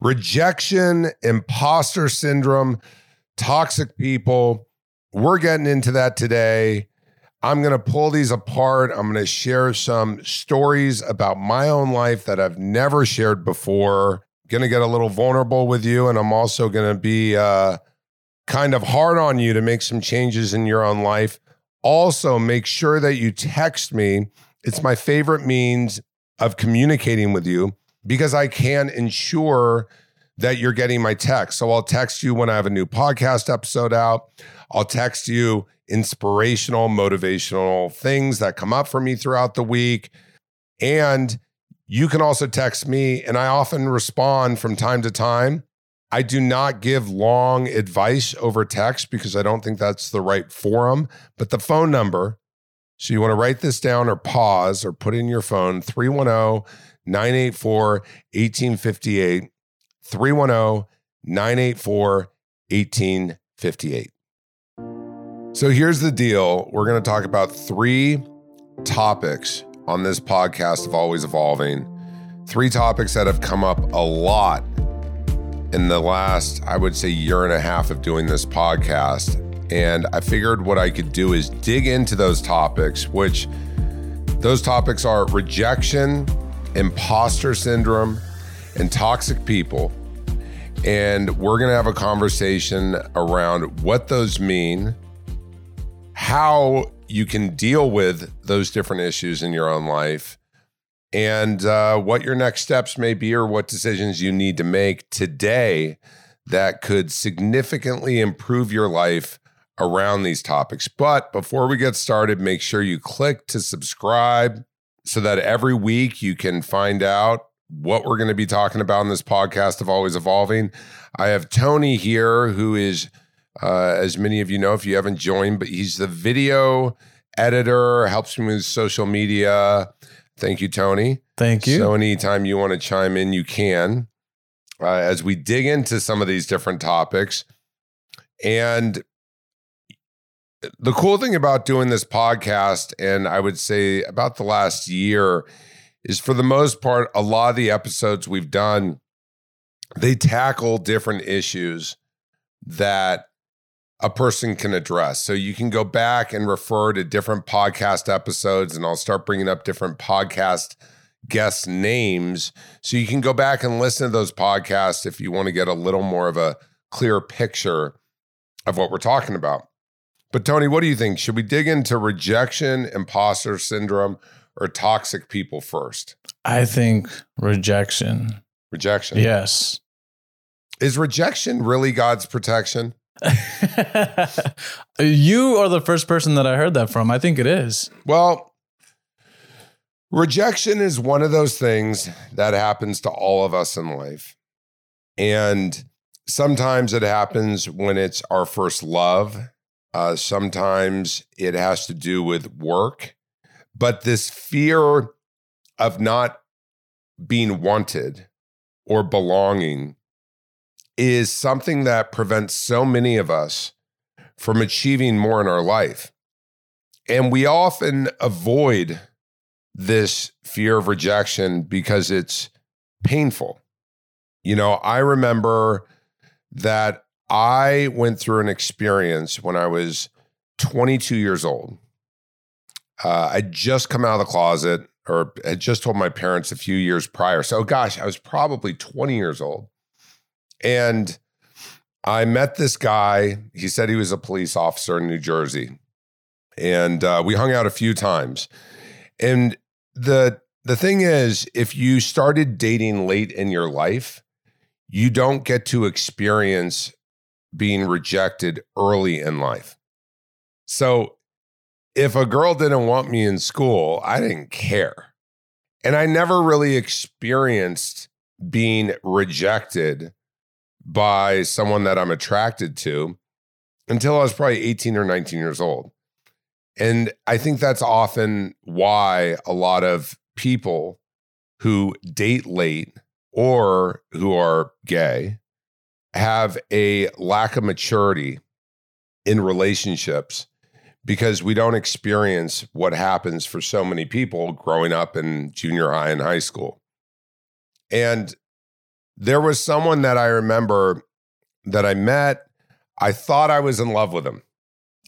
Rejection, imposter syndrome, toxic people. We're getting into that today. I'm going to pull these apart. I'm going to share some stories about my own life that I've never shared before. Going to get a little vulnerable with you, and I'm also going to be uh, kind of hard on you to make some changes in your own life. Also, make sure that you text me. It's my favorite means of communicating with you because I can ensure that you're getting my text. So I'll text you when I have a new podcast episode out. I'll text you inspirational, motivational things that come up for me throughout the week. And you can also text me, and I often respond from time to time. I do not give long advice over text because I don't think that's the right forum. But the phone number, so you want to write this down or pause or put in your phone 310 984 1858. 310 984 1858. So here's the deal we're going to talk about three topics on this podcast of Always Evolving. Three topics that have come up a lot in the last, I would say, year and a half of doing this podcast. And I figured what I could do is dig into those topics, which those topics are rejection, imposter syndrome, and toxic people. And we're going to have a conversation around what those mean, how you can deal with those different issues in your own life, and uh, what your next steps may be or what decisions you need to make today that could significantly improve your life around these topics. But before we get started, make sure you click to subscribe so that every week you can find out what we're going to be talking about in this podcast of Always Evolving. I have Tony here, who is, uh, as many of you know, if you haven't joined, but he's the video editor, helps me with social media. Thank you, Tony. Thank you. So, anytime you want to chime in, you can. Uh, as we dig into some of these different topics. And the cool thing about doing this podcast, and I would say about the last year, is for the most part, a lot of the episodes we've done, they tackle different issues that a person can address. So you can go back and refer to different podcast episodes, and I'll start bringing up different podcast guest names. So you can go back and listen to those podcasts if you want to get a little more of a clear picture of what we're talking about. But Tony, what do you think? Should we dig into rejection, imposter syndrome, or toxic people first? I think rejection. Rejection. Yes. Is rejection really God's protection? you are the first person that I heard that from. I think it is. Well, rejection is one of those things that happens to all of us in life. And sometimes it happens when it's our first love. Uh, sometimes it has to do with work. But this fear of not being wanted or belonging is something that prevents so many of us from achieving more in our life. And we often avoid this fear of rejection because it's painful. You know, I remember that I went through an experience when I was 22 years old. Uh, I'd just come out of the closet or had just told my parents a few years prior. So, gosh, I was probably 20 years old. And I met this guy. He said he was a police officer in New Jersey, and uh, we hung out a few times. And the the thing is, if you started dating late in your life, you don't get to experience being rejected early in life. So if a girl didn't want me in school, I didn't care. And I never really experienced being rejected by someone that I'm attracted to until I was probably 18 or 19 years old. And I think that's often why a lot of people who date late or who are gay have a lack of maturity in relationships because we don't experience what happens for so many people growing up in junior high and high school. And there was someone that I remember that I met. I thought I was in love with him.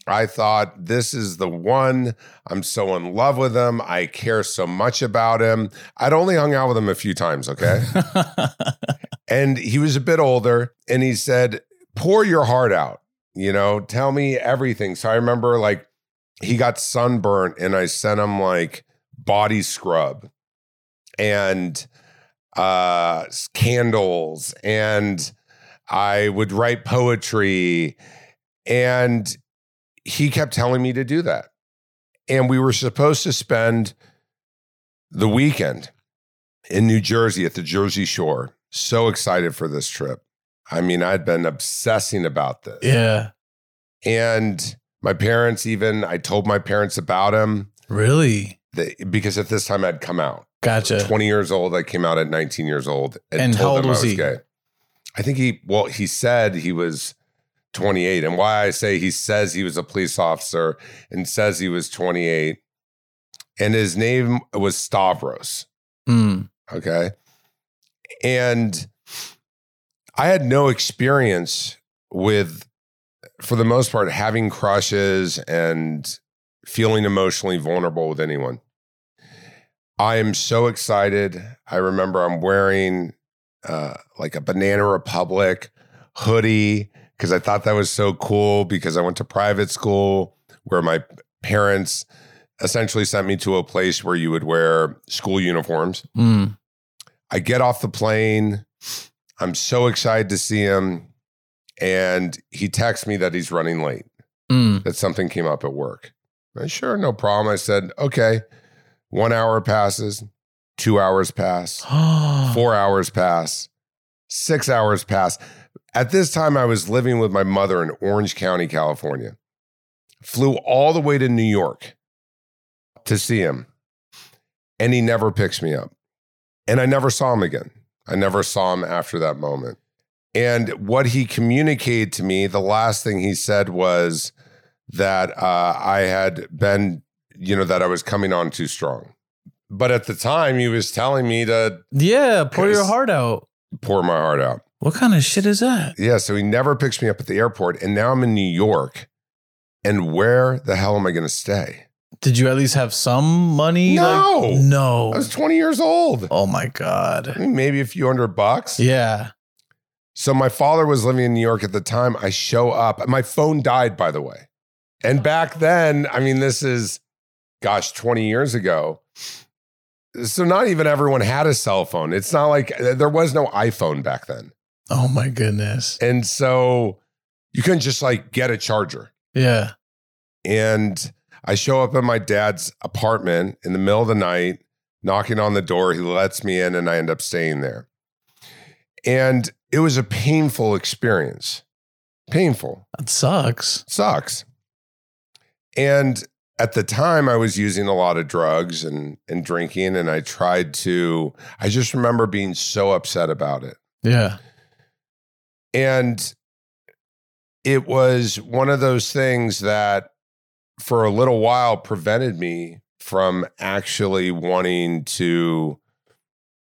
I thought this is the one. I'm so in love with him. I care so much about him. I'd only hung out with him a few times, okay? and he was a bit older and he said, Pour your heart out, you know, tell me everything. So I remember like he got sunburnt and I sent him like body scrub and uh candles and I would write poetry and he kept telling me to do that. And we were supposed to spend the weekend in New Jersey at the Jersey Shore. So excited for this trip. I mean, I'd been obsessing about this. yeah. And my parents, even, I told my parents about him Really? they, because at this time I'd come out. Gotcha. 20 years old. I came out at 19 years old and, And how told old them was I was he? gay. I think he, well, he said he was 28. And why I say he says he was a police officer and says he was 28. And his name was Stavros. Mm. Okay. And I had no experience with, for the most part, having crushes and feeling emotionally vulnerable with anyone. I am so excited. I remember I'm wearing uh, like a Banana Republic hoodie because I thought that was so cool because I went to private school where my parents essentially sent me to a place where you would wear school uniforms. Mm. I get off the plane. I'm so excited to see him. And he texts me that he's running late, Mm. that something came up at work. I, sure, no problem. I said, okay. One hour passes, two hours pass, four hours pass, six hours pass. At this time, I was living with my mother in Orange County, California. Flew all the way to New York to see him, and he never picks me up. And I never saw him again. I never saw him after that moment. And what he communicated to me, the last thing he said was that uh, I had been, you know, that I was coming on too strong. But at the time, he was telling me to Yeah. Pour your heart out. pour my heart out. What kind of shit is that? Yeah, so he never picks me up at the airport. And now I'm in New York. And where the hell am I going to stay? Did you at least have some money? No. Like, no. I was 20 years old. oh my I God. mean, maybe a few hundred bucks. Yeah. So my father was living in New York at the time. I show up. My phone died, by the way. And back then, I mean, this is, gosh, 20 years ago. So not even everyone had a cell phone. It's not like uh, there was no iPhone back then. Oh my goodness. And so you couldn't just like get a charger. Yeah. And I show up at my dad's apartment in the middle of the night, knocking on the door. He lets me in, and I end up staying there. And it was a painful experience. Painful. That sucks. Sucks. And at the time, I was using a lot of drugs and, and drinking, and I tried to, I just remember being so upset about it. Yeah. And it was one of those things that for a little while prevented me from actually wanting to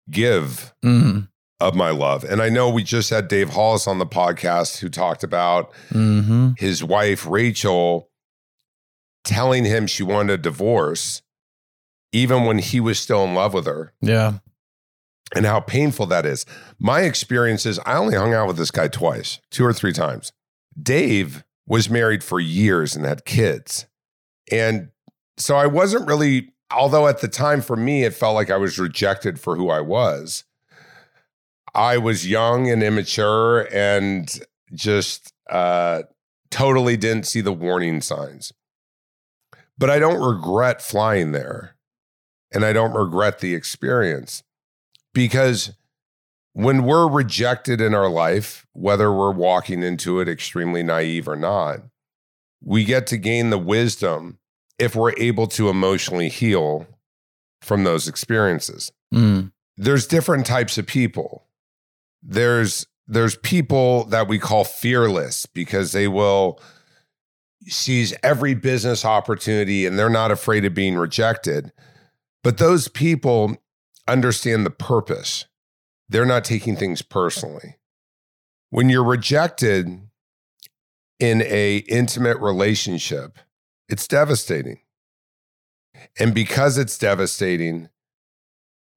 give Mm. of my love. And I know we just had Dave Hollis on the podcast who talked about hmm his wife, Rachel, telling him she wanted a divorce, even when he was still in love with her. Yeah. and how painful that is. My experience is I only hung out with this guy twice, two or three times. Dave was married for years and had kids. And so I wasn't really, although at the time for me, it felt like I was rejected for who I was. I was young and immature and just uh, totally didn't see the warning signs. But I don't regret flying there. And I don't regret the experience because when we're rejected in our life, whether we're walking into it extremely naive or not, we get to gain the wisdom if we're able to emotionally heal from those experiences. Mm. There's different types of people. There's there's people that we call fearless because they will seize every business opportunity and they're not afraid of being rejected. But those people understand the purpose. They're not taking things personally. When you're rejected in a intimate relationship, it's devastating. And because it's devastating,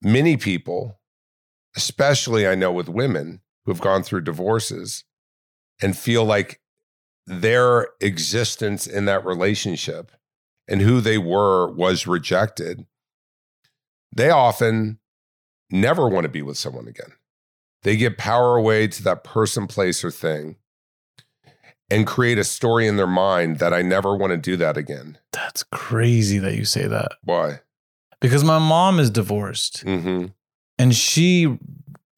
many people, especially I know with women who've gone through divorces and feel like their existence in that relationship and who they were was rejected, they often never want to be with someone again. They give power away to that person, place, or thing and create a story in their mind that I never want to do that again. That's crazy that you say that. Why? Because my mom is divorced Mm-hmm. and she,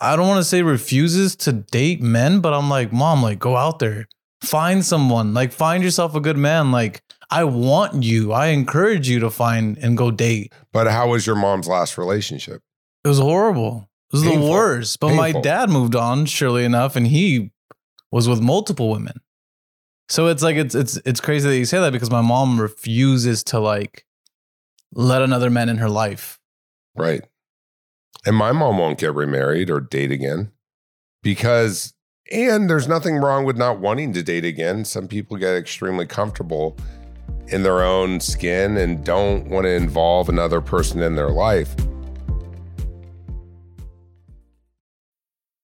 I don't want to say refuses to date men, but I'm like, mom, like go out there, find someone, like find yourself a good man. Like I want you. I encourage you to find and go date. But how was your mom's last relationship? It was horrible. It was Painful. the worst. But my dad moved on, surely enough, and he was with multiple women. So it's like it's it's it's crazy that you say that because my mom refuses to like let another man in her life. Right. And my mom won't get remarried or date again because, and there's nothing wrong with not wanting to date again. Some people get extremely comfortable in their own skin and don't want to involve another person in their life.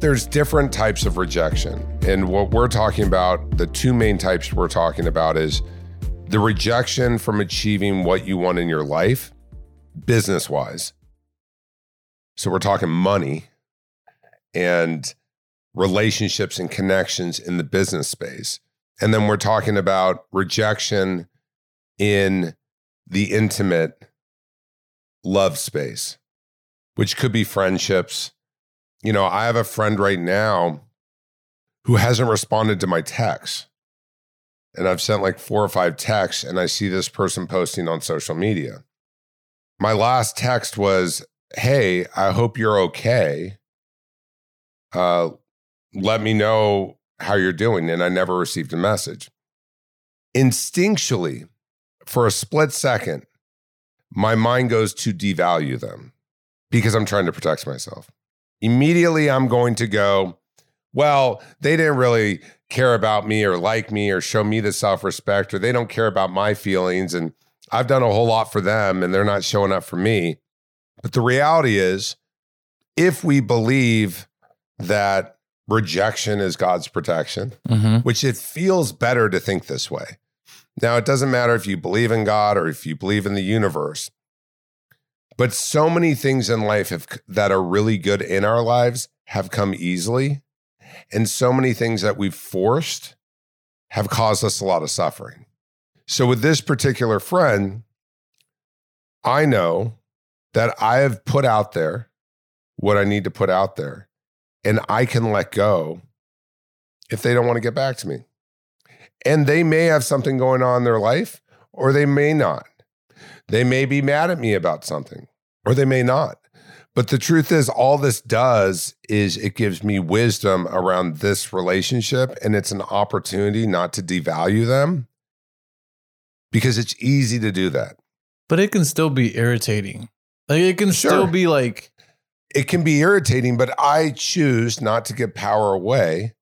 There's different types of rejection. And what we're talking about, the two main types we're talking about is the rejection from achieving what you want in your life, business wise. So we're talking money and relationships and connections in the business space. And then we're talking about rejection in the intimate love space, which could be friendships. You know, I have a friend right now who hasn't responded to my texts. And I've sent like four or five texts, and I see this person posting on social media. My last text was, Hey, I hope you're okay. Uh, let me know how you're doing. And I never received a message. Instinctually, for a split second, my mind goes to devalue them because I'm trying to protect myself. Immediately, I'm going to go, well, they didn't really care about me or like me or show me the self respect, or they don't care about my feelings. And I've done a whole lot for them and they're not showing up for me. But the reality is, if we believe that rejection is God's protection, Mm-hmm. which it feels better to think this way. Now, it doesn't matter if you believe in God or if you believe in the universe, but so many things in life have, that are really good in our lives have come easily. And so many things that we've forced have caused us a lot of suffering. So, with this particular friend, I know that I have put out there what I need to put out there, and I can let go if they don't want to get back to me. And they may have something going on in their life, or they may not. They may be mad at me about something, or they may not. But the truth is, all this does is it gives me wisdom around this relationship, and it's an opportunity not to devalue them because it's easy to do that. But it can still be irritating. Like it can still be like, It can be irritating, but I choose not to give power away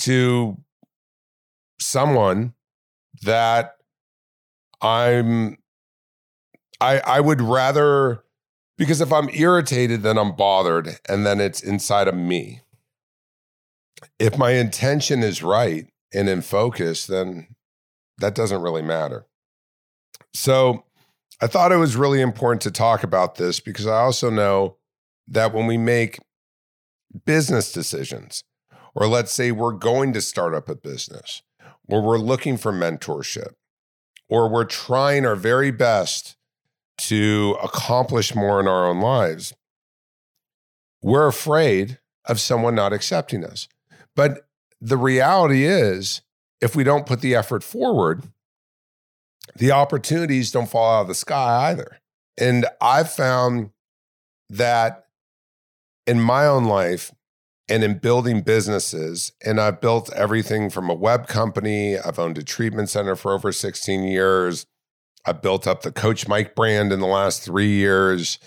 to someone that I'm I I would rather because if I'm irritated then I'm bothered and then it's inside of me. If my intention is right and in focus then that doesn't really matter. So I thought it was really important to talk about this because I also know that when we make business decisions, or let's say we're going to start up a business, or we're looking for mentorship, or we're trying our very best to accomplish more in our own lives, we're afraid of someone not accepting us. But the reality is, if we don't put the effort forward, the opportunities don't fall out of the sky either. And I've found that in my own life and in building businesses, and I've built everything from a web company, I've owned a treatment center for over 16 years. I've built up the Coach Mike brand in the last three years.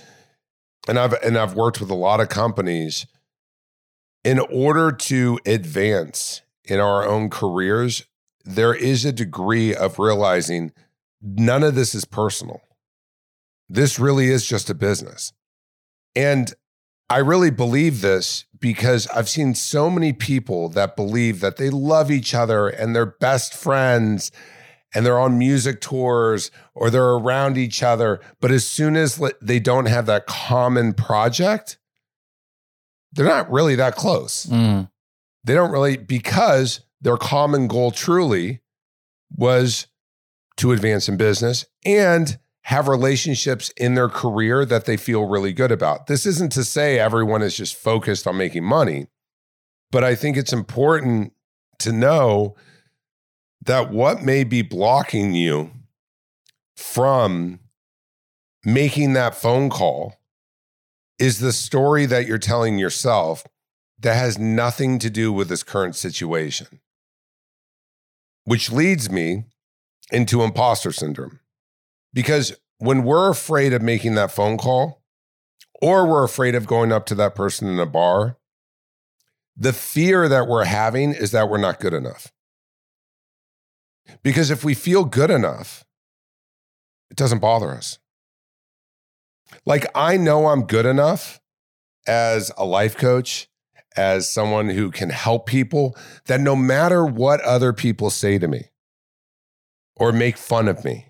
And I've and I've worked with a lot of companies. In order to advance in our own careers, there is a degree of realizing none of this is personal. This really is just a business. And I really believe this because I've seen so many people that believe that they love each other and they're best friends and they're on music tours or they're around each other. But as soon as they don't have that common project, they're not really that close. mm, They don't really, because their common goal truly was to advance in business and have relationships in their career that they feel really good about. This isn't to say everyone is just focused on making money, but I think it's important to know that what may be blocking you from making that phone call is the story that you're telling yourself that has nothing to do with this current situation. Which leads me into imposter syndrome. Because when we're afraid of making that phone call, or we're afraid of going up to that person in a bar, the fear that we're having is that we're not good enough. Because if we feel good enough, it doesn't bother us. Like, I know I'm good enough as a life coach, as someone who can help people, that no matter what other people say to me or make fun of me,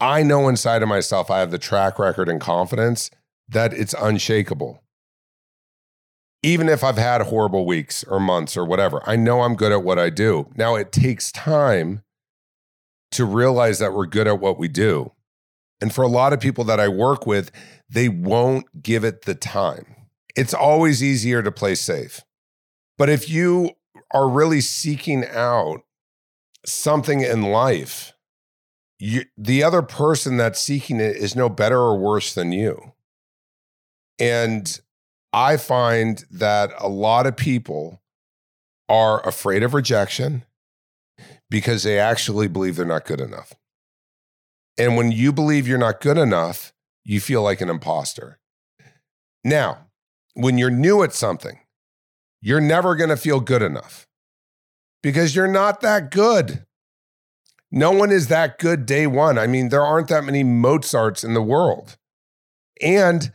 I know inside of myself I have the track record and confidence that it's unshakable. Even if I've had horrible weeks or months or whatever, I know I'm good at what I do. Now, it takes time to realize that we're good at what we do. And for a lot of people that I work with, they won't give it the time. It's always easier to play safe. But if you are really seeking out something in life, you, the other person that's seeking it is no better or worse than you. And I find that a lot of people are afraid of rejection because they actually believe they're not good enough. And when you believe you're not good enough, you feel like an imposter. Now, when you're new at something, you're never going to feel good enough because you're not that good. No one is that good day one. I mean, there aren't that many Mozarts in the world. And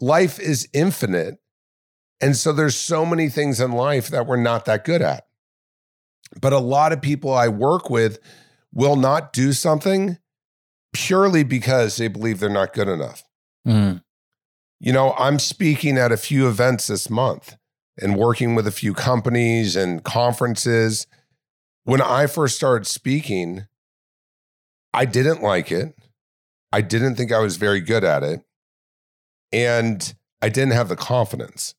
life is infinite. And so there's so many things in life that we're not that good at. But a lot of people I work with will not do something purely because they believe they're not good enough. mm, You know, I'm speaking at a few events this month and working with a few companies and conferences. When I first started speaking, I didn't like it. I didn't think I was very good at it. And I didn't have the confidence.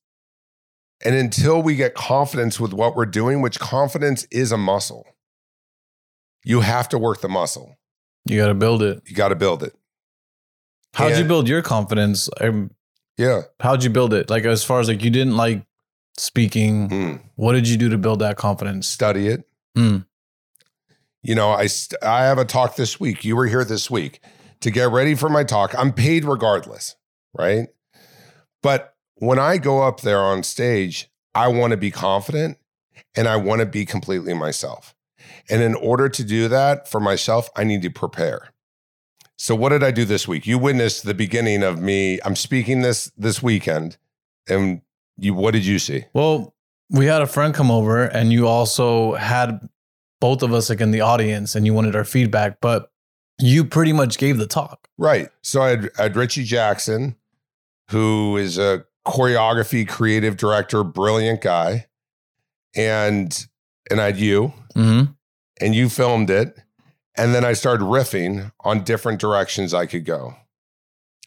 And until we get confidence with what we're doing, which confidence is a muscle, you have to work the muscle. you got to build it. You got to build it. How'd you build your confidence? Um, Yeah. How'd you build it? Like as far as like you didn't like speaking. Mm. What did you do to build that confidence? Study it. Mm. You know, I st- I have a talk this week. You were here this week to get ready for my talk. I'm paid regardless, right? But when I go up there on stage, I want to be confident and I want to be completely myself. And in order to do that for myself, I need to prepare. So what did I do this week? You witnessed the beginning of me. I'm speaking this this weekend and you what did you see? Well, we had a friend come over and you also had both of us like in the audience and you wanted our feedback, but you pretty much gave the talk. Right. So I had, I had Richie Jackson, who is a choreography creative director, brilliant guy, and and I had you, Mm-hmm. and you filmed it, and then I started riffing on different directions I could go,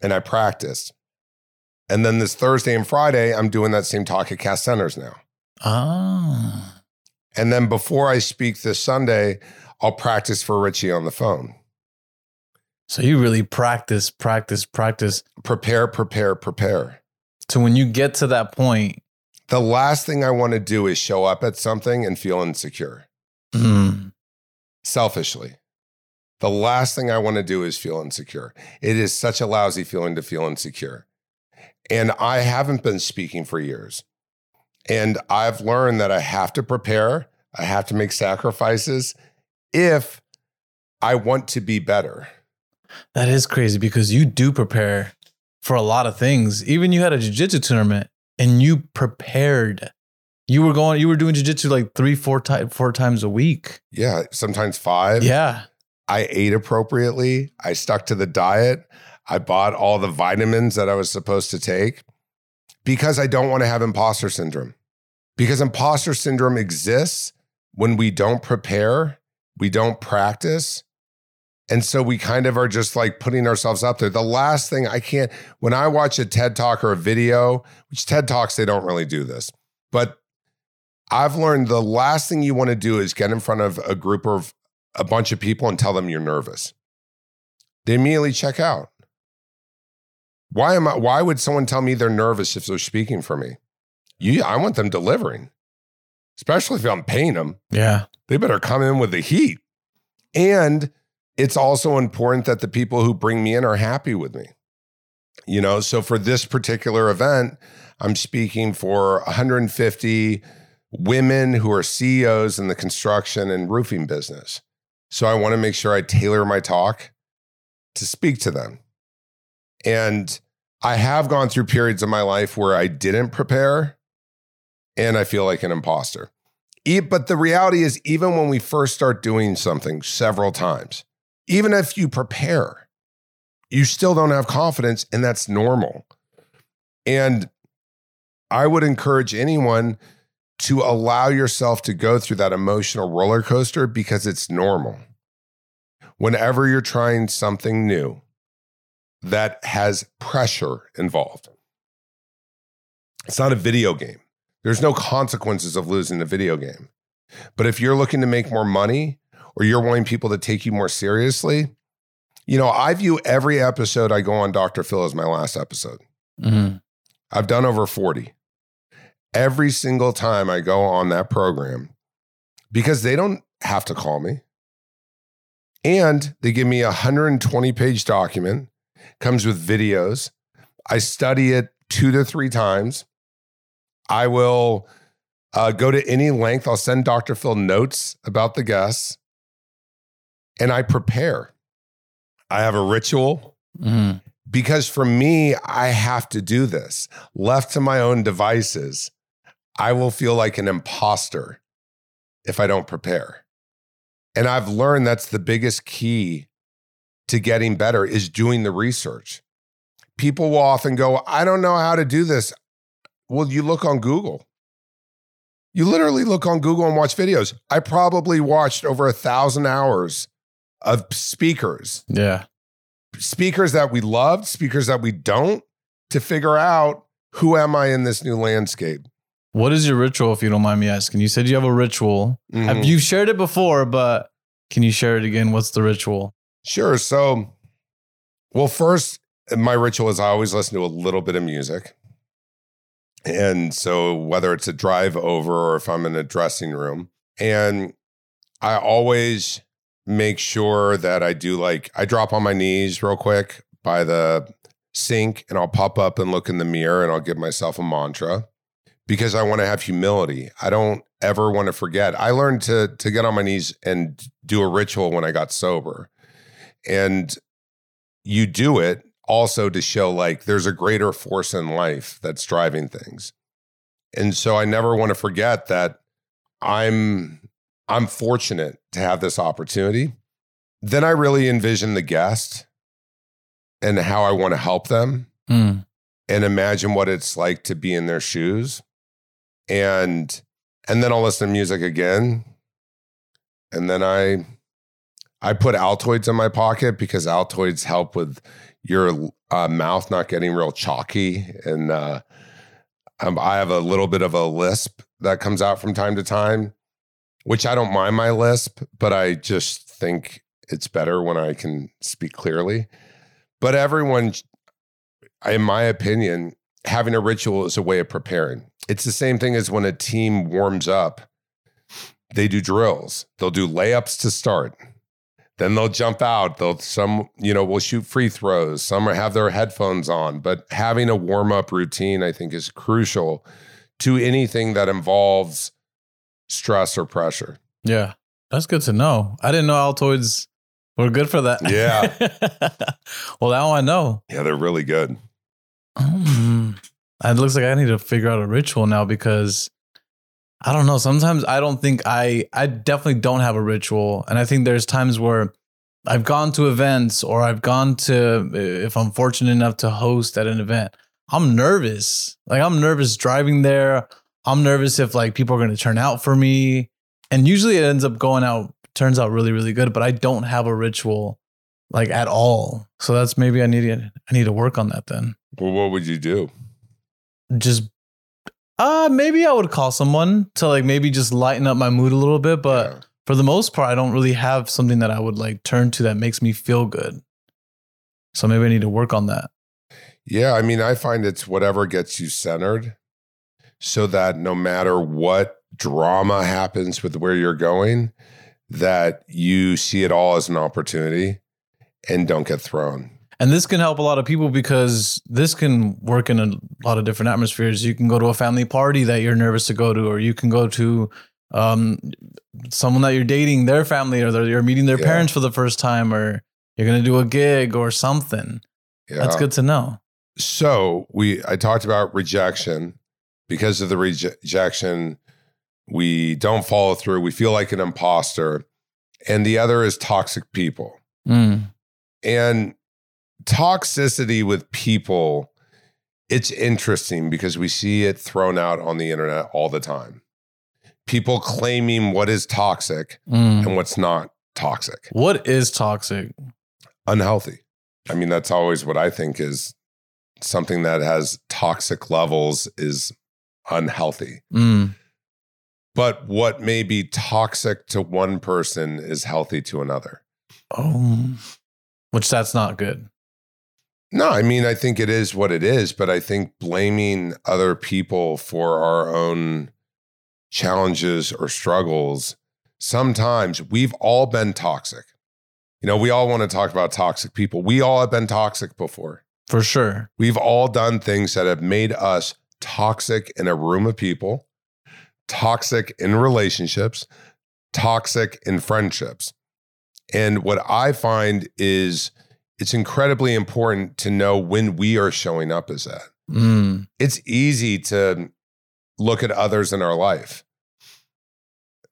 and I practiced, and then this Thursday and Friday I'm doing that same talk at Cast Centers now, Ah. and then before I speak this Sunday, I'll practice for Richie on the phone. So you really practice, practice, practice. Prepare, prepare, prepare. So when you get to that point, The last thing I want to do is show up at something and feel insecure. mm, selfishly. The last thing I want to do is feel insecure. It is such a lousy feeling to feel insecure. And I haven't been speaking for years. And I've learned that I have to prepare, I have to make sacrifices if I want to be better. That is crazy because you do prepare for a lot of things. Even you had a jiu-jitsu tournament and you prepared. You were going, you were doing jiu-jitsu like three, four, ti- four times a week. Yeah, sometimes five. Yeah. I ate appropriately. I stuck to the diet. I bought all the vitamins that I was supposed to take because I don't want to have imposter syndrome. Because imposter syndrome exists when we don't prepare, we don't practice. And so we kind of are just like putting ourselves up there. The last thing I can't, when I watch a TED talk or a video, which TED talks, they don't really do this, but I've learned the last thing you want to do is get in front of a group of a bunch of people and tell them you're nervous. They immediately check out. Why am I why would someone tell me they're nervous if they're speaking for me? You I want them delivering. Especially if I'm paying them. Yeah. They better come in with the heat. And it's also important that the people who bring me in are happy with me. You know, so for this particular event, I'm speaking for 150 women who are CEOs in the construction and roofing business. So I want to make sure I tailor my talk to speak to them. And I have gone through periods of my life where I didn't prepare and I feel like an imposter. But the reality is, even when we first start doing something several times, even if you prepare, you still don't have confidence, and that's normal. And I would encourage anyone to allow yourself to go through that emotional roller coaster because it's normal. Whenever you're trying something new that has pressure involved, it's not a video game. There's no consequences of losing a video game. But if you're looking to make more money or you're wanting people to take you more seriously, you know, I view every episode I go on Dr. Phil as my last episode. Mhm. I've done over 40. Every single time I go on that program, because they don't have to call me. And they give me a 120 page document, comes with videos. I study it two to three times. I will uh, go to any length. I'll send Dr. Phil notes about the guests and I prepare. I have a ritual Mhm. because for me, I have to do this. Left to my own devices, I will feel like an imposter if I don't prepare. And I've learned that's the biggest key to getting better is doing the research. People will often go, I don't know how to do this. Well, you look on Google. You literally look on Google and watch videos. I probably watched over a thousand hours of speakers Yeah. speakers that we loved, speakers that we don't, to figure out who am I in this new landscape. What is your ritual, if you don't mind me asking? You said you have a ritual. Mhm. Have you shared it before, but can you share it again? What's the ritual? Sure. So, well, first, my ritual is I always listen to a little bit of music. And so whether it's a drive over or if I'm in a dressing room, and I always make sure that I do like I drop on my knees real quick by the sink and I'll pop up and look in the mirror and I'll give myself a mantra because I want to have humility. I don't ever want to forget. I learned to to get on my knees and do a ritual when I got sober. And you do it also to show like there's a greater force in life that's driving things. And so I never want to forget that I'm I'm fortunate to have this opportunity. Then I really envision the guest and how I want to help them Mm. and imagine what it's like to be in their shoes. And and then I'll listen to music again. And then I I put Altoids in my pocket because Altoids help with your uh, mouth not getting real chalky. And uh, um, I have a little bit of a lisp that comes out from time to time, which I don't mind my lisp, but I just think it's better when I can speak clearly. But everyone, in my opinion, having a ritual is a way of preparing. It's the same thing as when a team warms up, they do drills, they'll do layups to start. Then they'll jump out. They'll some, you know, will shoot free throws. Some have their headphones on. But having a warm up routine, I think, is crucial to anything that involves stress or pressure. Yeah, that's good to know. I didn't know Altoids were good for that. Yeah. well, now I know. Yeah, they're really good. Mm. It looks like I need to figure out a ritual now because I don't know. Sometimes I don't think I I definitely don't have a ritual, and I think there's times where I've gone to events or I've gone to if I'm fortunate enough to host at an event. I'm nervous. Like I'm nervous driving there. I'm nervous if like people are going to turn out for me, and usually it ends up going out turns out really really good. But I don't have a ritual like at all. So that's maybe I need to I need to work on that then Well, what would you do? just uh maybe I would call someone to like maybe just lighten up my mood a little bit, but Yeah. for the most part I don't really have something that I would like turn to that makes me feel good. So maybe I need to work on that. Yeah, I mean, I find it's whatever gets you centered so that no matter what drama happens with where you're going, that you see it all as an opportunity and don't get thrown. And this can help a lot of people because this can work in a lot of different atmospheres. You can go to a family party that you're nervous to go to, or you can go to um, someone that you're dating, their family, or they're- you're meeting their Yeah. parents for the first time, or you're going to do a gig or something. Yeah. That's good to know. So we I talked about rejection. Because of the rejection, we don't follow through. We feel like an imposter. And the other is toxic people. Mm. And toxicity with people, it's interesting because we see it thrown out on the internet all the time. People claiming what is toxic Mm. and what's not toxic, What is toxic? unhealthy. I mean, that's always what I think is something that has toxic levels is unhealthy. Mm. But what may be toxic to one person is healthy to another. Oh, which that's not good. No, I mean, I think it is what it is, but I think blaming other people for our own challenges or struggles, sometimes we've all been toxic. You know, we all want to talk about toxic people. We all have been toxic before. For sure. We've all done things that have made us toxic in a room of people, toxic in relationships, toxic in friendships. And what I find is it's incredibly important to know when we are showing up as that. Mm. It's easy to look at others in our life.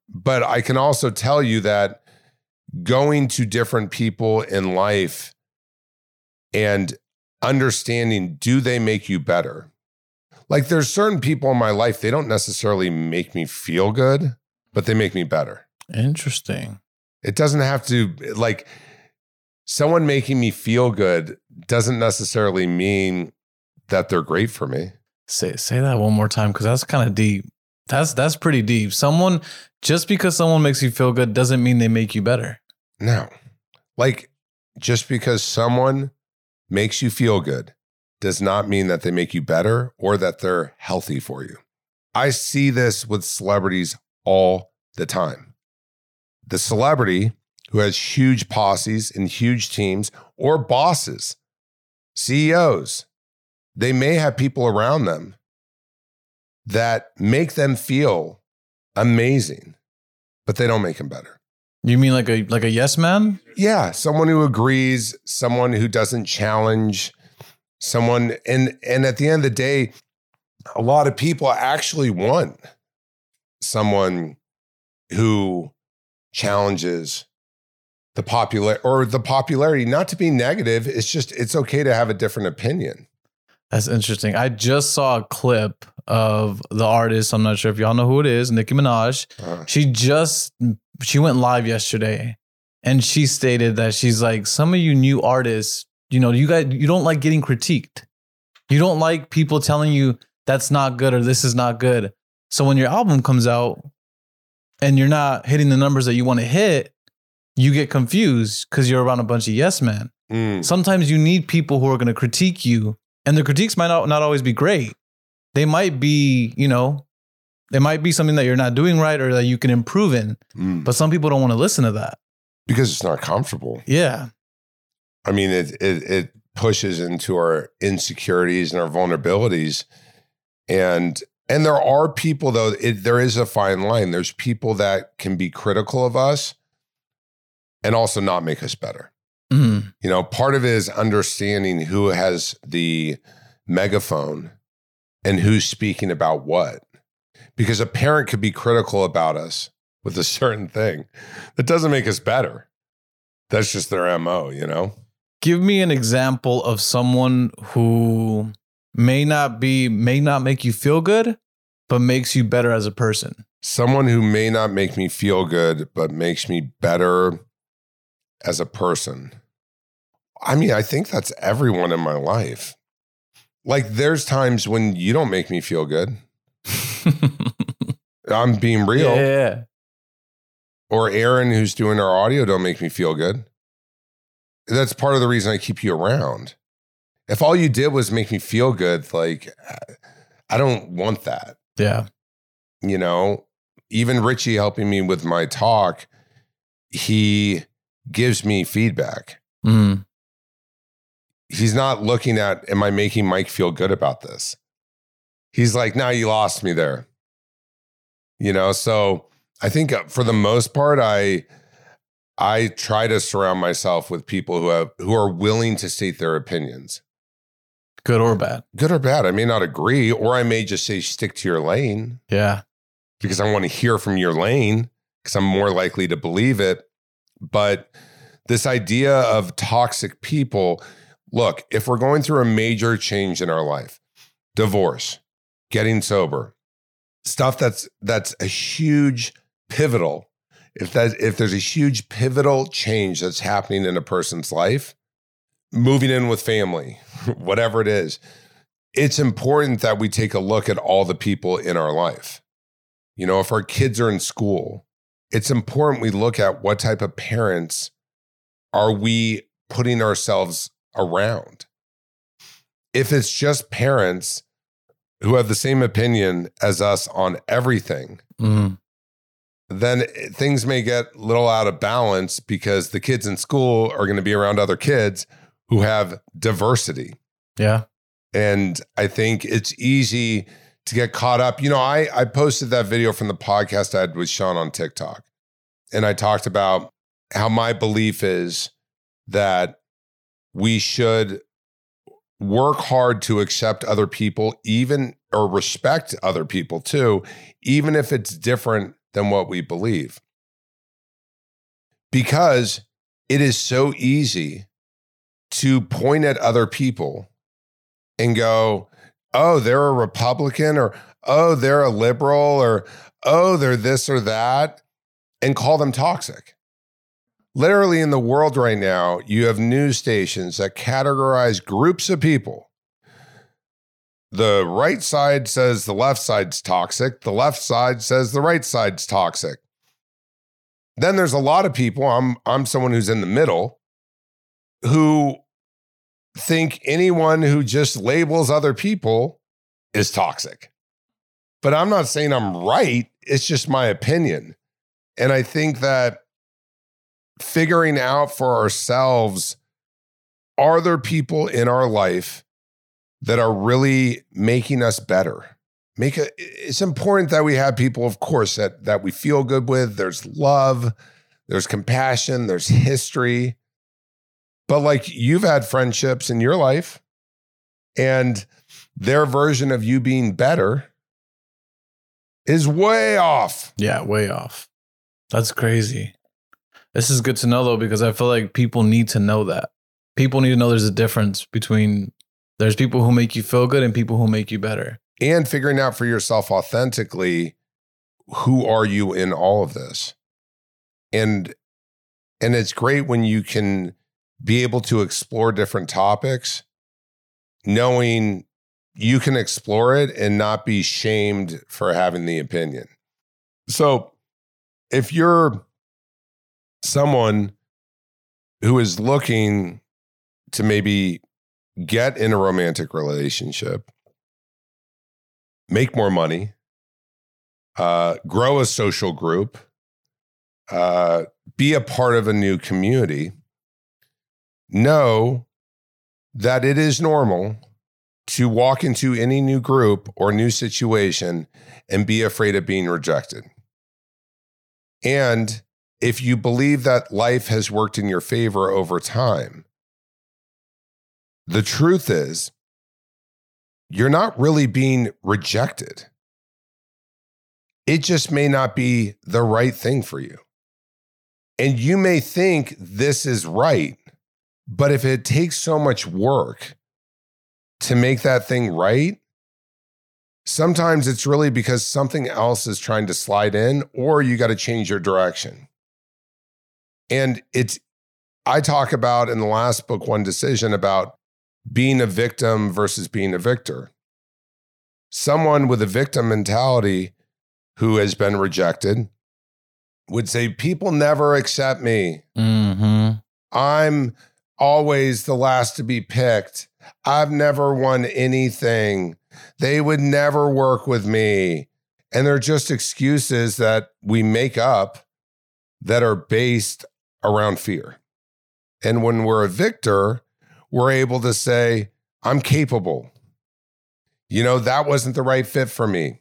But I can also tell you that going to different people in life and understanding do they make you better? Like there's certain people in my life, they don't necessarily make me feel good, but they make me better. Interesting. It doesn't have to like someone making me feel good doesn't necessarily mean that they're great for me. Say say that one more time because that's kind of deep. That's that's pretty deep. Someone just because someone makes you feel good doesn't mean they make you better. No. Like just because someone makes you feel good does not mean that they make you better or that they're healthy for you. I see this with celebrities all the time. The celebrity who has huge posses and huge teams or bosses, CEOs, they may have people around them that make them feel amazing, but they don't make them better. You mean like a like a yes man? Yeah, someone who agrees, someone who doesn't challenge, someone and and at the end of the day, a lot of people actually want someone who challenges the popular or the popularity not to be negative it's just it's okay to have a different opinion That's interesting. I just saw a clip of the artist. I'm not sure if y'all know who it is, Nicki Minaj. Uh, She just she went live yesterday and she stated that she's like some of you new artists, you know, you guys you don't like getting critiqued. You don't like people telling you that's not good or this is not good. So when your album comes out and you're not hitting the numbers that you want to hit, you get confused because you're around a bunch of yes men. mm, Sometimes you need people who are going to critique you, and the critiques might not, not always be great. They might be, you know, it might be something that you're not doing right or that you can improve in. mm. But some people don't want to listen to that. because it's not comfortable Yeah. I mean it it it pushes into our insecurities and our vulnerabilities and and there are people though it, there is a fine line there's people that can be critical of us and also not make us better Mhm. You know, part of it is understanding who has the megaphone and who's speaking about what. Because a parent could be critical about us with a certain thing. That doesn't make us better. That's just their MO, you know? Give me an example of someone who may not be, may not make you feel good, but makes you better as a person. Someone who may not make me feel good, but makes me better as a person. I mean, I think that's everyone in my life. Like, there's times when you don't make me feel good. I'm being real. Yeah, yeah, yeah. or Aaron, who's doing our audio, don't make me feel good. That's part of the reason I keep you around. If all you did was make me feel good, like I don't want that. Yeah. You know, even Richie helping me with my talk, he gives me feedback. Mhm. He's not looking at, am I making Mike feel good about this? He's like, now you lost me there. You know, so I think uh, for the most part, I I try to surround myself with people who have who are willing to state their opinions, Good or bad. good or bad. I may not agree, or I may just say stick to your lane Yeah. because I want to hear from your lane because I'm more likely to believe it. But this idea of toxic people, look, if we're going through a major change in our life, divorce, getting sober, stuff that's that's a huge pivotal. If that if there's a huge pivotal change that's happening in a person's life, moving in with family, whatever it is, it's important that we take a look at all the people in our life. You know, if our kids are in school, it's important we look at what type of parents are we putting ourselves around. If it's just parents who have the same opinion as us on everything, Mhm. Then things may get a little out of balance because the kids in school are going to be around other kids who have diversity. Yeah. And I think it's easy to get caught up. You know, I, I posted that video from the podcast I had with Shaun on TikTok. And I talked about how my belief is that we should work hard to accept other people, even or respect other people too, even if it's different than what we believe. Because it is so easy to point at other people and go, oh, they're a Republican or oh, they're a liberal or oh, they're this or that, and call them toxic. Literally in the world right now, you have news stations that categorize groups of people. The right side says the left side's toxic, the left side says the right side's toxic. Then there's a lot of people, I'm I'm someone who's in the middle who think anyone who just labels other people is toxic. But I'm not saying I'm right. It's just my opinion. And I think that figuring out for ourselves are there people in our life that are really making us better? Make a, it's important that we have people, of course, that that we feel good with. There's love, there's compassion, there's history. But like you've had friendships in your life, and their version of you being better is way off. Yeah, way off. That's crazy. This is good to know though, because I feel like people need to know that. People need to know there's a difference between there's people who make you feel good and people who make you better. And figuring out for yourself authentically who are you in all of this. And and it's great when you can be able to explore different topics knowing you can explore it and not be shamed for having the opinion. So, if you're someone who is looking to maybe get in a romantic relationship, make more money, uh, grow a social group, uh, be a part of a new community, know that it is normal to walk into any new group or new situation and be afraid of being rejected. And if you believe that life has worked in your favor over time, the truth is you're not really being rejected. It just may not be the right thing for you. And you may think this is right, but if it takes so much work to make that thing right, sometimes it's really because something else is trying to slide in or you got to change your direction. And it's, I talk about in the last book, One Decision, about being a victim versus being a victor. Someone with a victim mentality who has been rejected would say, People never accept me. Mm-hmm. I'm always the last to be picked. I've never won anything. They would never work with me. And they're just excuses that we make up that are based around fear. And when we're a victor, we're able to say, I'm capable. You know, that wasn't the right fit for me.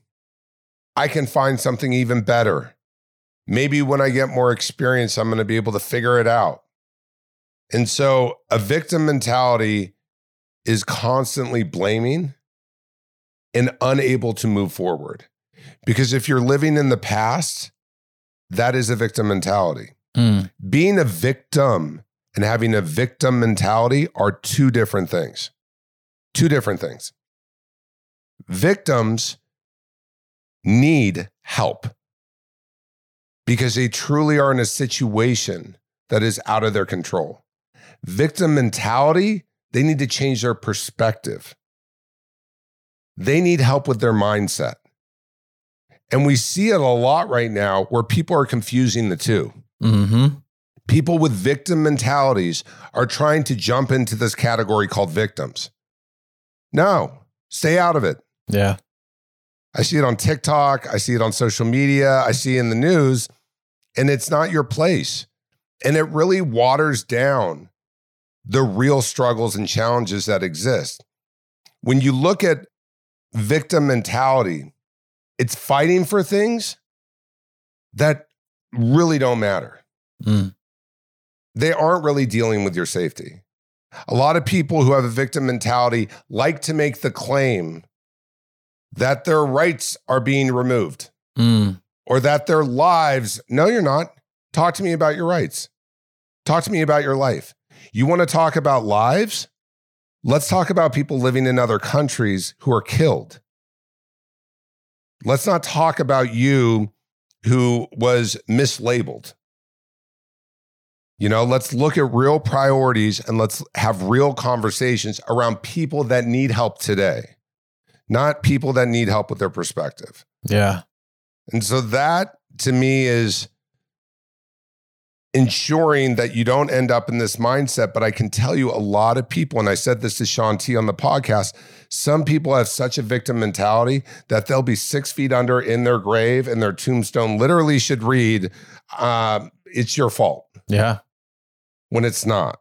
I can find something even better. Maybe when I get more experience, I'm going to be able to figure it out. And so a victim mentality is constantly blaming and unable to move forward. Because if you're living in the past, that is a victim mentality. Mm. Being a victim and having a victim mentality are two different things. Two different things. Victims need help because they truly are in a situation that is out of their control. Victim mentality, they need to change their perspective. They need help with their mindset. And we see it a lot right now where people are confusing the 2 Mm-hmm. People with victim mentalities are trying to jump into this category called victims. No, stay out of it. Yeah. I see it on TikTok. I see it on social media. I see it in the news, and it's not your place. And it really waters down the real struggles and challenges that exist. When you look at victim mentality, it's fighting for things that really don't matter. Mm. They aren't really dealing with your safety. A lot of people who have a victim mentality like to make the claim that their rights are being removed Mm. or that their lives, no, you're not. Talk to me about your rights. Talk to me about your life. You want to talk about lives? Let's talk about people living in other countries who are killed. Let's not talk about you who was mislabeled. You know, let's look at real priorities and let's have real conversations around people that need help today, not people that need help with their perspective. Yeah. And so that to me is ensuring that you don't end up in this mindset. But I can tell you a lot of people, and I said this to Shaun T on the podcast, some people have such a victim mentality that they'll be six feet under in their grave and their tombstone literally should read, uh, It's your fault Yeah. When it's not.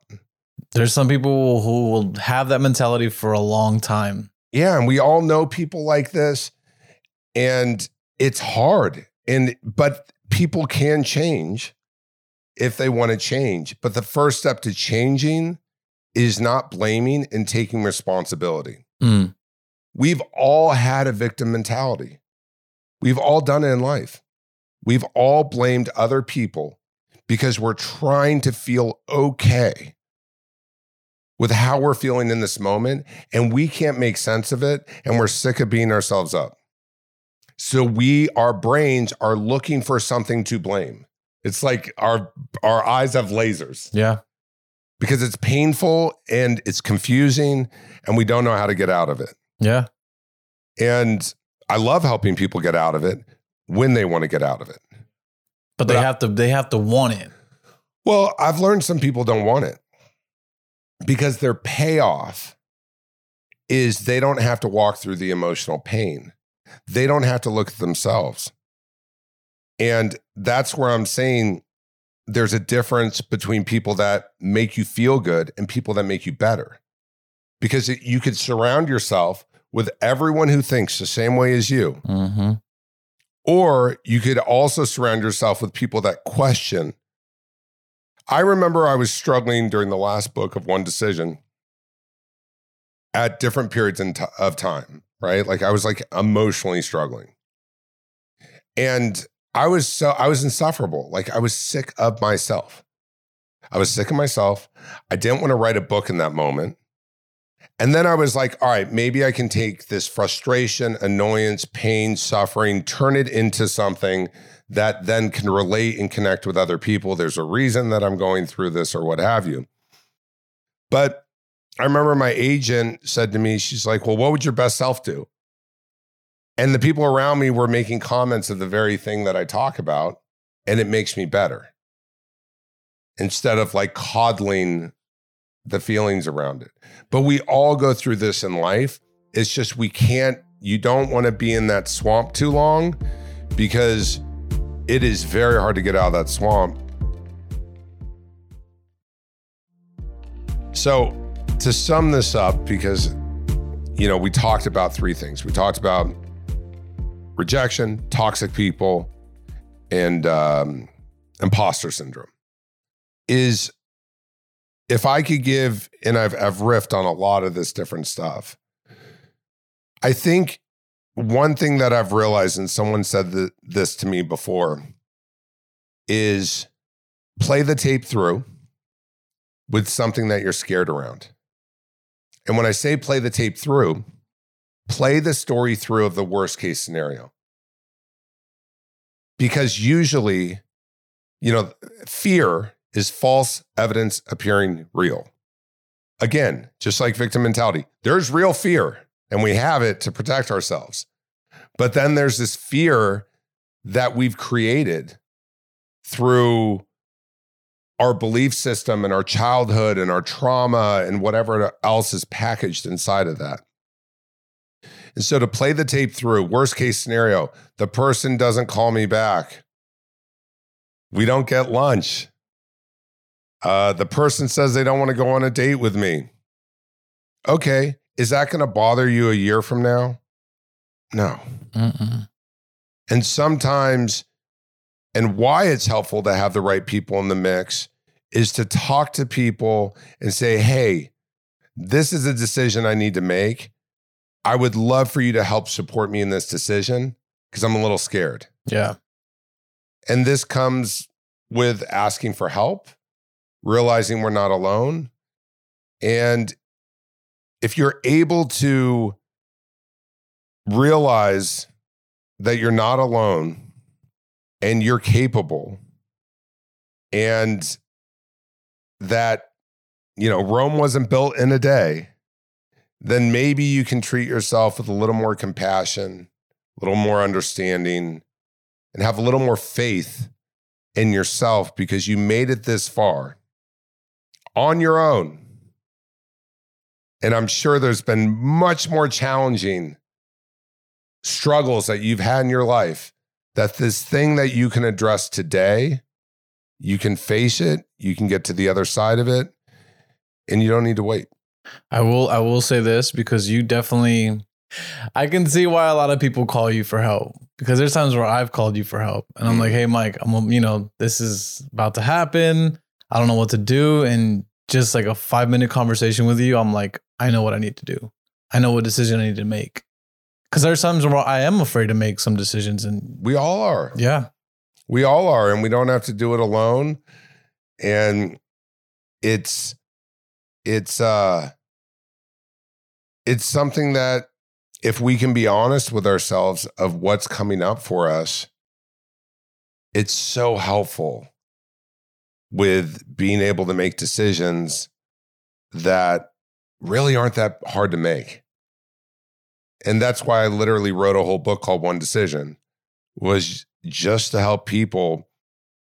There's some people who will have that mentality for a long time. Yeah. And we all know people like this. And it's hard. And, but people can change if they want to change. But the first step to changing is not blaming and taking responsibility. Mm. We've all had a victim mentality. We've all done it in life. We've all blamed other people because we're trying to feel okay with how we're feeling in this moment and we can't make sense of it and we're sick of beating ourselves up. So we our brains are looking for something to blame. It's like our our eyes have lasers Yeah. because it's painful and it's confusing and we don't know how to get out of it. Yeah. And I love helping people get out of it when they want to get out of it. But they But I- have to they have to want it. Well, I've learned some people don't want it because their payoff is they don't have to walk through the emotional pain. They don't have to look at themselves. And that's where I'm saying there's a difference between people that make you feel good and people that make you better. Because it, you could surround yourself with everyone who thinks the same way as you. Mm-hmm. Or you could also surround yourself with people that question. I remember I was struggling during the last book of One Decision at different periods in t- of time, right? Like I was like emotionally struggling. And I was so I was insufferable. Like I was sick of myself. I was sick of myself. I didn't want to write a book in that moment. And then I was like, all right, maybe I can take this frustration, annoyance, pain, suffering, turn it into something that then can relate and connect with other people. There's a reason that I'm going through this or what have you. But I remember my agent said to me, she's like, well, what would your best self do? And the people around me were making comments of the very thing that I talk about, and it makes me better. Instead of like coddling the feelings around it. But we all go through this in life. It's just we can't, you don't want to be in that swamp too long because it is very hard to get out of that swamp. So, to sum this up, because, you know, we talked about three things. We talked about rejection, toxic people, and um, imposter syndrome. Is if I could give, and I've I've riffed on a lot of this different stuff. I think one thing that I've realized, and someone said th- this to me before, is play the tape through with something that you're scared around. And when I say play the tape through, play the story through of the worst case scenario. Because usually, you know, fear is false evidence appearing real. Again, just like victim mentality, there's real fear and we have it to protect ourselves. But then there's this fear that we've created through our belief system and our childhood and our trauma and whatever else is packaged inside of that. And so to play the tape through, worst case scenario, the person doesn't call me back. We don't get lunch. Uh, the person says they don't want to go on a date with me. Okay. Is that going to bother you a year from now? No. Mm-mm. And sometimes, and why it's helpful to have the right people in the mix is to talk to people and say, hey, this is a decision I need to make. I would love for you to help support me in this decision because I'm a little scared. Yeah. And this comes with asking for help, realizing we're not alone. And if you're able to realize that you're not alone and you're capable and that you know Rome wasn't built in a day then maybe you can treat yourself with a little more compassion a little more understanding and have a little more faith in yourself because you made it this far on your own. And I'm sure there's been much more challenging struggles that you've had in your life that this thing that you can address today, you can face it, you can get to the other side of it, and you don't need to wait. I will I will say this because you definitely I can see why a lot of people call you for help because there's times where I've called you for help and I'm hmm. like, "Hey Mike, I'm you know, this is about to happen. I don't know what to do." And just like a 5-minute conversation with you, I'm like, "I know what I need to do. I know what decision I need to make." Cuz there's times where I am afraid to make some decisions and We all are. yeah. We all are, and we don't have to do it alone. And it's it's uh it's something that if we can be honest with ourselves of what's coming up for us, it's so helpful with being able to make decisions that really aren't that hard to make. And that's why I literally wrote a whole book called One Decision was just to help people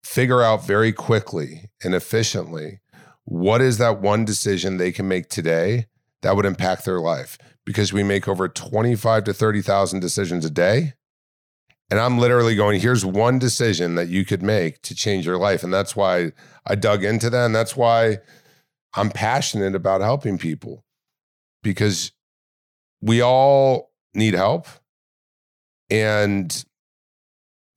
figure out very quickly and efficiently what is that one decision they can make today that would impact their life because we make over 25 to 30,000 decisions a day and I'm literally going here's one decision that you could make to change your life. And that's why I dug into that. And that's why I'm passionate about helping people. Because we all need help. And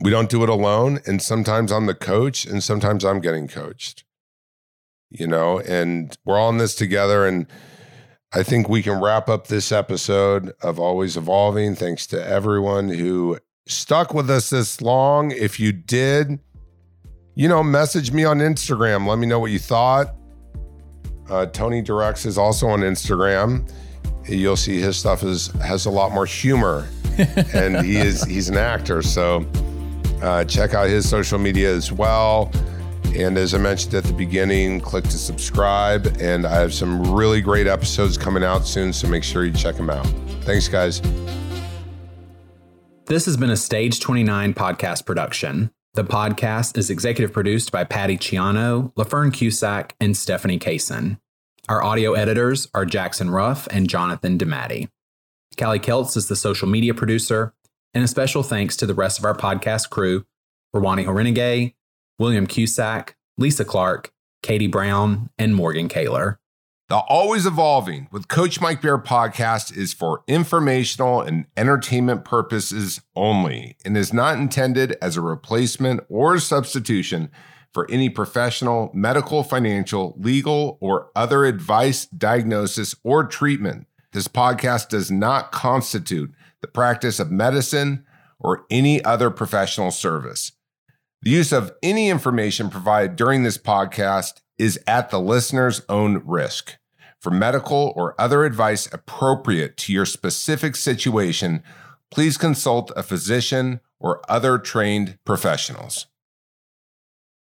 we don't do it alone. And sometimes i'm the coach and sometimes i'm getting coached. You know and we're all in this together. And i think we can wrap up this episode of always evolving. Thanks to everyone who stuck with us this long if you did you know message me on instagram let me know what you thought uh, tony directs is also on instagram you'll see his stuff is has a lot more humor and he is he's an actor so uh, check out his social media as well. And as I mentioned at the beginning, click to subscribe. And I have some really great episodes coming out soon, so make sure you check them out. Thanks, guys. This has been a Stage 29 podcast production. The podcast is executive produced by Patty Ciano, LaFern Cusack, and Stephanie Kaysen. Our audio editors are Jackson Ruff and Jonathan DeMatti. Callie Keltz is the social media producer, and a special thanks to the rest of our podcast crew Rawani Horenegay, William Cusack, Lisa Clark, Katie Brown, and Morgan Kaler. The Always Evolving with Coach Mike Bayer podcast is for informational and entertainment purposes only and is not intended as a replacement or substitution for any professional, medical, financial, legal, or other advice, diagnosis, or treatment. This podcast does not constitute the practice of medicine, or any other professional service. The use of any information provided during this podcast is at the listener's own risk. For medical or other advice appropriate to your specific situation, please consult a physician or other trained professionals.